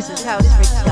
This is housefreaks.com.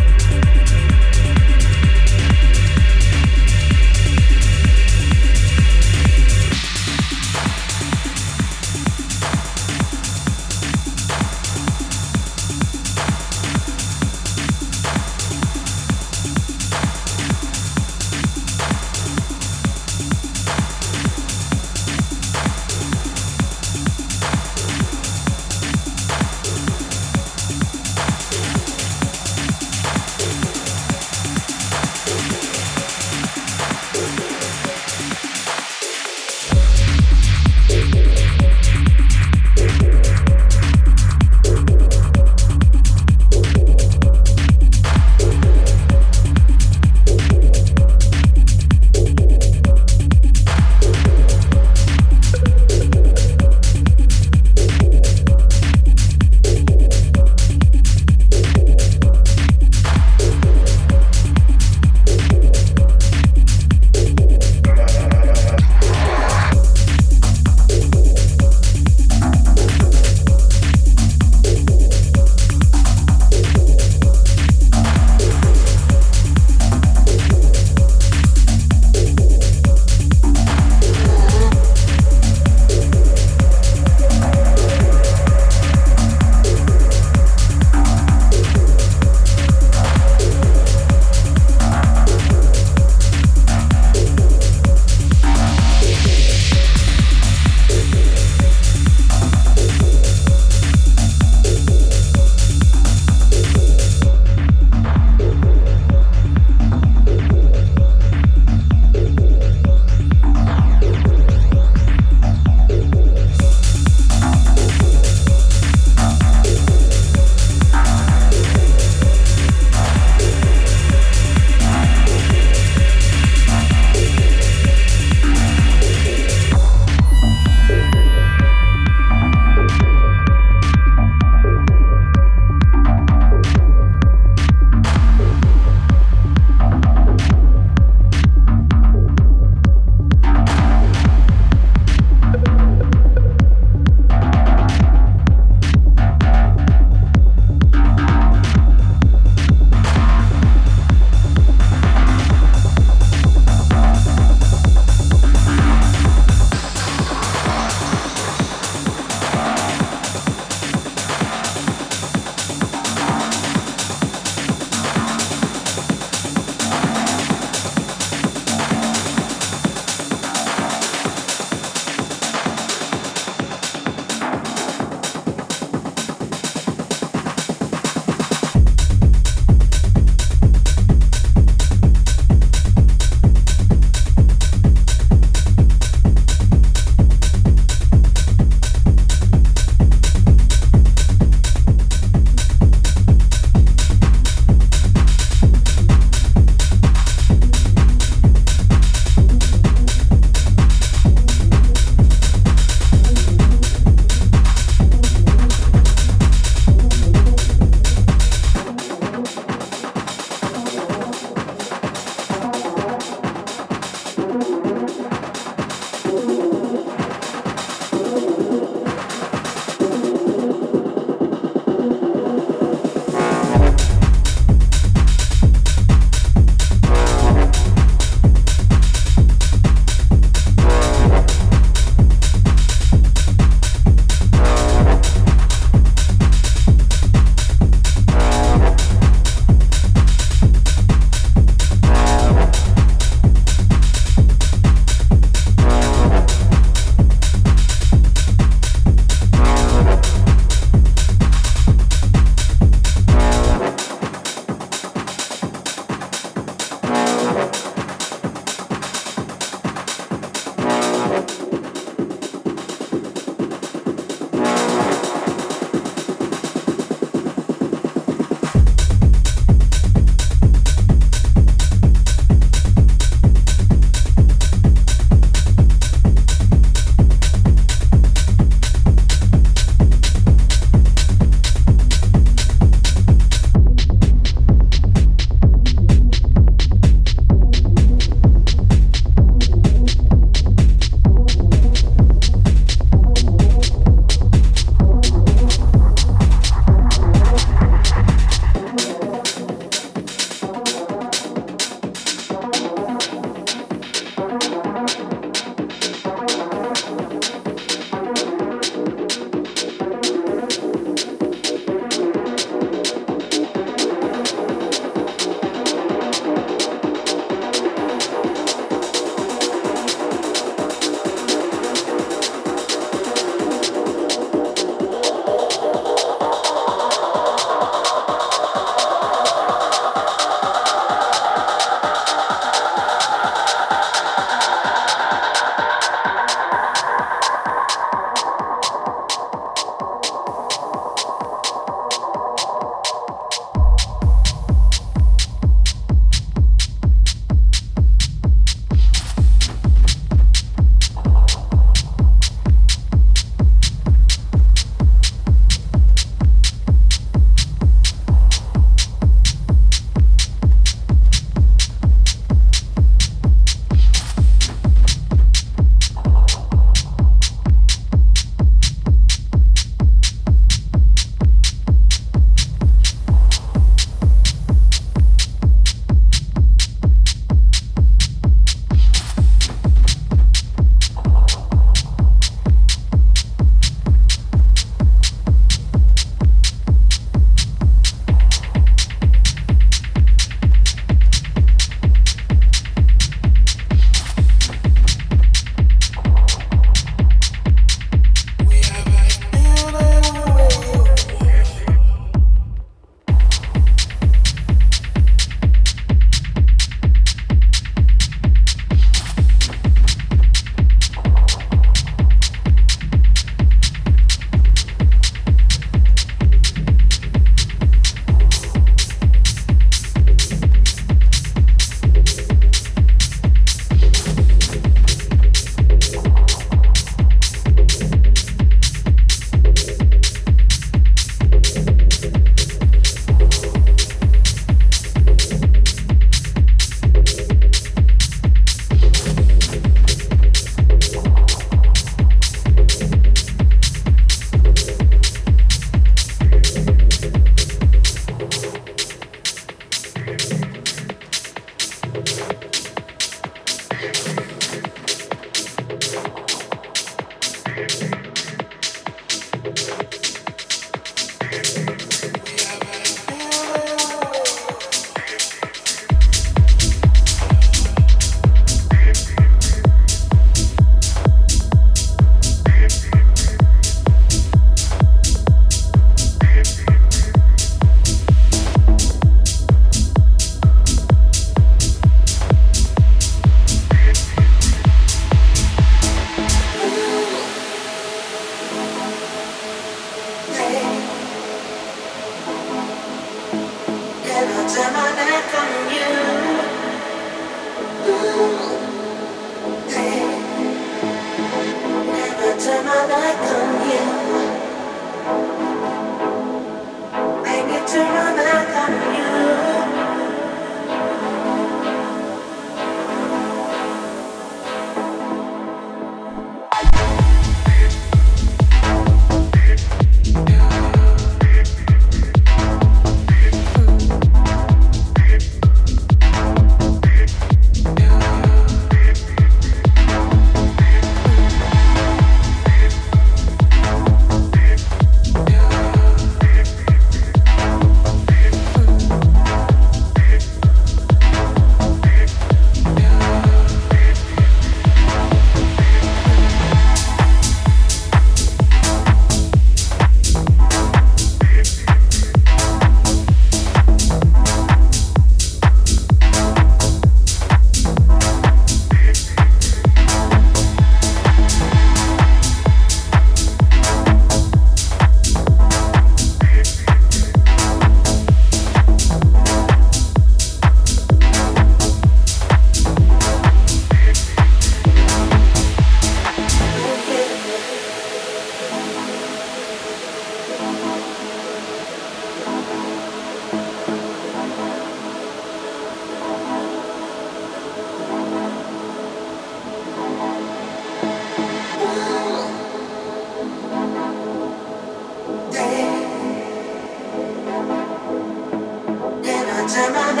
time I